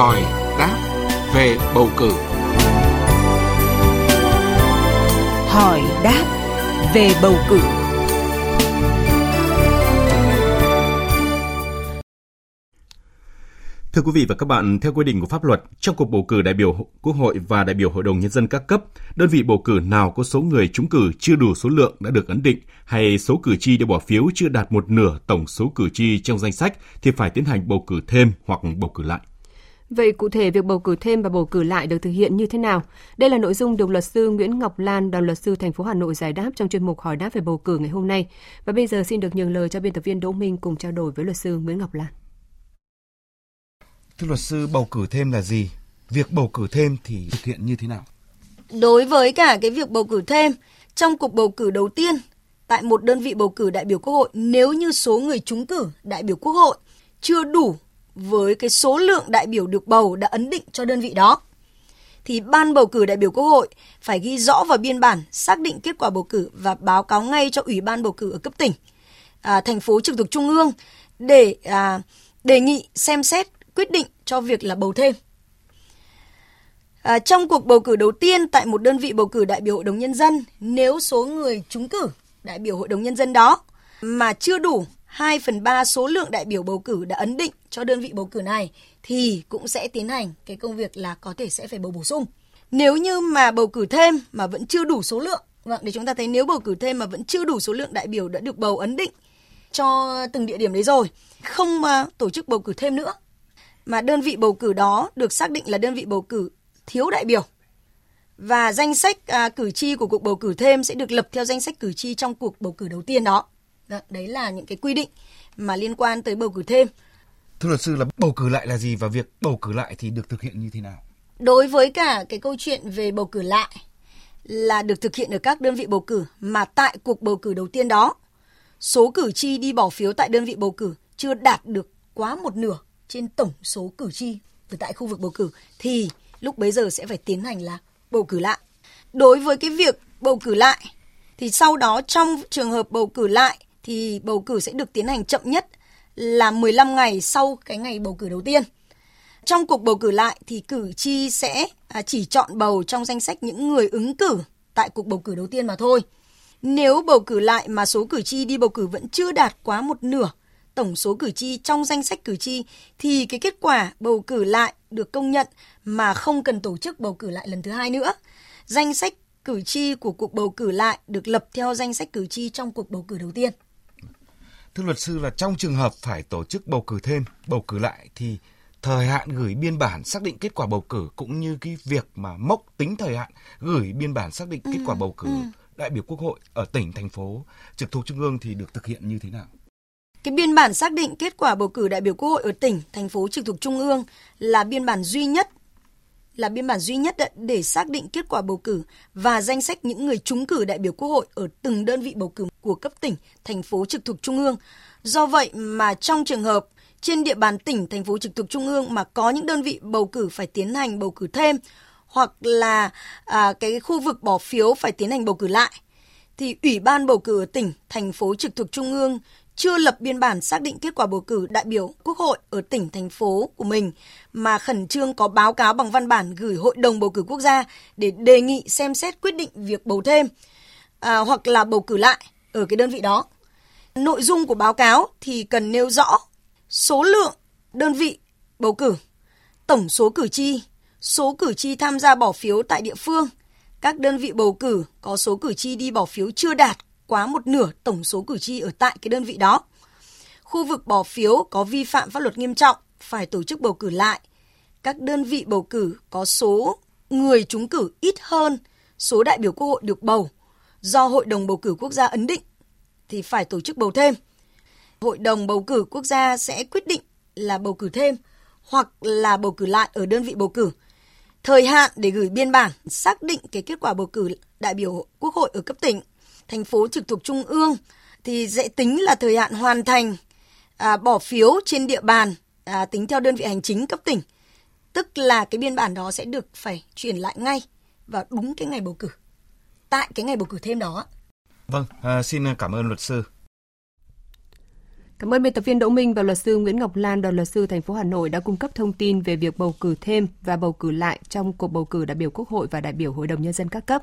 hỏi đáp về bầu cử. Hỏi đáp về bầu cử. Thưa quý vị và các bạn, theo quy định của pháp luật, trong cuộc bầu cử đại biểu Quốc hội và đại biểu Hội đồng Nhân dân các cấp, đơn vị bầu cử nào có số người trúng cử chưa đủ số lượng đã được ấn định hay số cử tri đi bỏ phiếu chưa đạt một nửa tổng số cử tri trong danh sách thì phải tiến hành bầu cử thêm hoặc bầu cử lại. Vậy cụ thể việc bầu cử thêm và bầu cử lại được thực hiện như thế nào? Đây là nội dung được luật sư Nguyễn Ngọc Lan, đoàn luật sư thành phố Hà Nội giải đáp trong chuyên mục hỏi đáp về bầu cử ngày hôm nay. Và bây giờ xin được nhường lời cho biên tập viên Đỗ Minh cùng trao đổi với luật sư Nguyễn Ngọc Lan. Thưa luật sư, bầu cử thêm là gì? Việc bầu cử thêm thì thực hiện như thế nào? Đối với cả cái việc bầu cử thêm, trong cuộc bầu cử đầu tiên, tại một đơn vị bầu cử đại biểu Quốc hội, nếu như số người trúng cử đại biểu Quốc hội chưa đủ với cái số lượng đại biểu được bầu đã ấn định cho đơn vị đó, thì ban bầu cử đại biểu Quốc hội phải ghi rõ vào biên bản xác định kết quả bầu cử và báo cáo ngay cho Ủy ban bầu cử ở cấp tỉnh, à, thành phố trực thuộc trung ương để à, đề nghị xem xét quyết định cho việc là bầu thêm. À, trong cuộc bầu cử đầu tiên tại một đơn vị bầu cử đại biểu Hội đồng Nhân dân, nếu số người trúng cử đại biểu Hội đồng Nhân dân đó mà chưa đủ 2 phần 3 số lượng đại biểu bầu cử đã ấn định cho đơn vị bầu cử này thì cũng sẽ tiến hành cái công việc là có thể sẽ phải bầu bổ sung. Nếu như mà bầu cử thêm mà vẫn chưa đủ số lượng, vâng, để chúng ta thấy nếu bầu cử thêm mà vẫn chưa đủ số lượng đại biểu đã được bầu ấn định cho từng địa điểm đấy rồi, không mà tổ chức bầu cử thêm nữa mà đơn vị bầu cử đó được xác định là đơn vị bầu cử thiếu đại biểu. Và danh sách à, cử tri của cuộc bầu cử thêm sẽ được lập theo danh sách cử tri trong cuộc bầu cử đầu tiên đó. Đấy là những cái quy định mà liên quan tới bầu cử thêm. Thưa luật sư là bầu cử lại là gì và việc bầu cử lại thì được thực hiện như thế nào? Đối với cả cái câu chuyện về bầu cử lại là được thực hiện ở các đơn vị bầu cử mà tại cuộc bầu cử đầu tiên đó, số cử tri đi bỏ phiếu tại đơn vị bầu cử chưa đạt được quá một nửa trên tổng số cử tri ở tại khu vực bầu cử thì lúc bấy giờ sẽ phải tiến hành là bầu cử lại. Đối với cái việc bầu cử lại thì sau đó trong trường hợp bầu cử lại thì bầu cử sẽ được tiến hành chậm nhất là 15 ngày sau cái ngày bầu cử đầu tiên. Trong cuộc bầu cử lại thì cử tri sẽ chỉ chọn bầu trong danh sách những người ứng cử tại cuộc bầu cử đầu tiên mà thôi. Nếu bầu cử lại mà số cử tri đi bầu cử vẫn chưa đạt quá một nửa tổng số cử tri trong danh sách cử tri thì cái kết quả bầu cử lại được công nhận mà không cần tổ chức bầu cử lại lần thứ hai nữa. Danh sách cử tri của cuộc bầu cử lại được lập theo danh sách cử tri trong cuộc bầu cử đầu tiên. Thưa luật sư là trong trường hợp phải tổ chức bầu cử thêm, bầu cử lại thì thời hạn gửi biên bản xác định kết quả bầu cử cũng như cái việc mà mốc tính thời hạn gửi biên bản xác định kết quả bầu cử ừ. đại biểu quốc hội ở tỉnh thành phố trực thuộc trung ương thì được thực hiện như thế nào? Cái biên bản xác định kết quả bầu cử đại biểu Quốc hội ở tỉnh, thành phố trực thuộc trung ương là biên bản duy nhất là biên bản duy nhất để xác định kết quả bầu cử và danh sách những người trúng cử đại biểu Quốc hội ở từng đơn vị bầu cử của cấp tỉnh, thành phố trực thuộc trung ương. Do vậy mà trong trường hợp trên địa bàn tỉnh, thành phố trực thuộc trung ương mà có những đơn vị bầu cử phải tiến hành bầu cử thêm hoặc là à, cái khu vực bỏ phiếu phải tiến hành bầu cử lại thì Ủy ban bầu cử ở tỉnh, thành phố trực thuộc trung ương chưa lập biên bản xác định kết quả bầu cử đại biểu Quốc hội ở tỉnh, thành phố của mình mà khẩn trương có báo cáo bằng văn bản gửi Hội đồng bầu cử quốc gia để đề nghị xem xét quyết định việc bầu thêm à, hoặc là bầu cử lại ở cái đơn vị đó. Nội dung của báo cáo thì cần nêu rõ số lượng đơn vị bầu cử, tổng số cử tri, số cử tri tham gia bỏ phiếu tại địa phương, các đơn vị bầu cử có số cử tri đi bỏ phiếu chưa đạt quá một nửa tổng số cử tri ở tại cái đơn vị đó. Khu vực bỏ phiếu có vi phạm pháp luật nghiêm trọng, phải tổ chức bầu cử lại. Các đơn vị bầu cử có số người trúng cử ít hơn số đại biểu quốc hội được bầu do Hội đồng bầu cử quốc gia ấn định thì phải tổ chức bầu thêm. Hội đồng bầu cử quốc gia sẽ quyết định là bầu cử thêm hoặc là bầu cử lại ở đơn vị bầu cử. Thời hạn để gửi biên bản xác định cái kết quả bầu cử đại biểu quốc hội ở cấp tỉnh thành phố trực thuộc trung ương thì sẽ tính là thời hạn hoàn thành à, bỏ phiếu trên địa bàn à, tính theo đơn vị hành chính cấp tỉnh. Tức là cái biên bản đó sẽ được phải chuyển lại ngay vào đúng cái ngày bầu cử. Tại cái ngày bầu cử thêm đó. Vâng, à, xin cảm ơn luật sư. Cảm ơn biên tập viên Đỗ Minh và luật sư Nguyễn Ngọc Lan, đoàn luật sư thành phố Hà Nội đã cung cấp thông tin về việc bầu cử thêm và bầu cử lại trong cuộc bầu cử đại biểu Quốc hội và đại biểu Hội đồng nhân dân các cấp.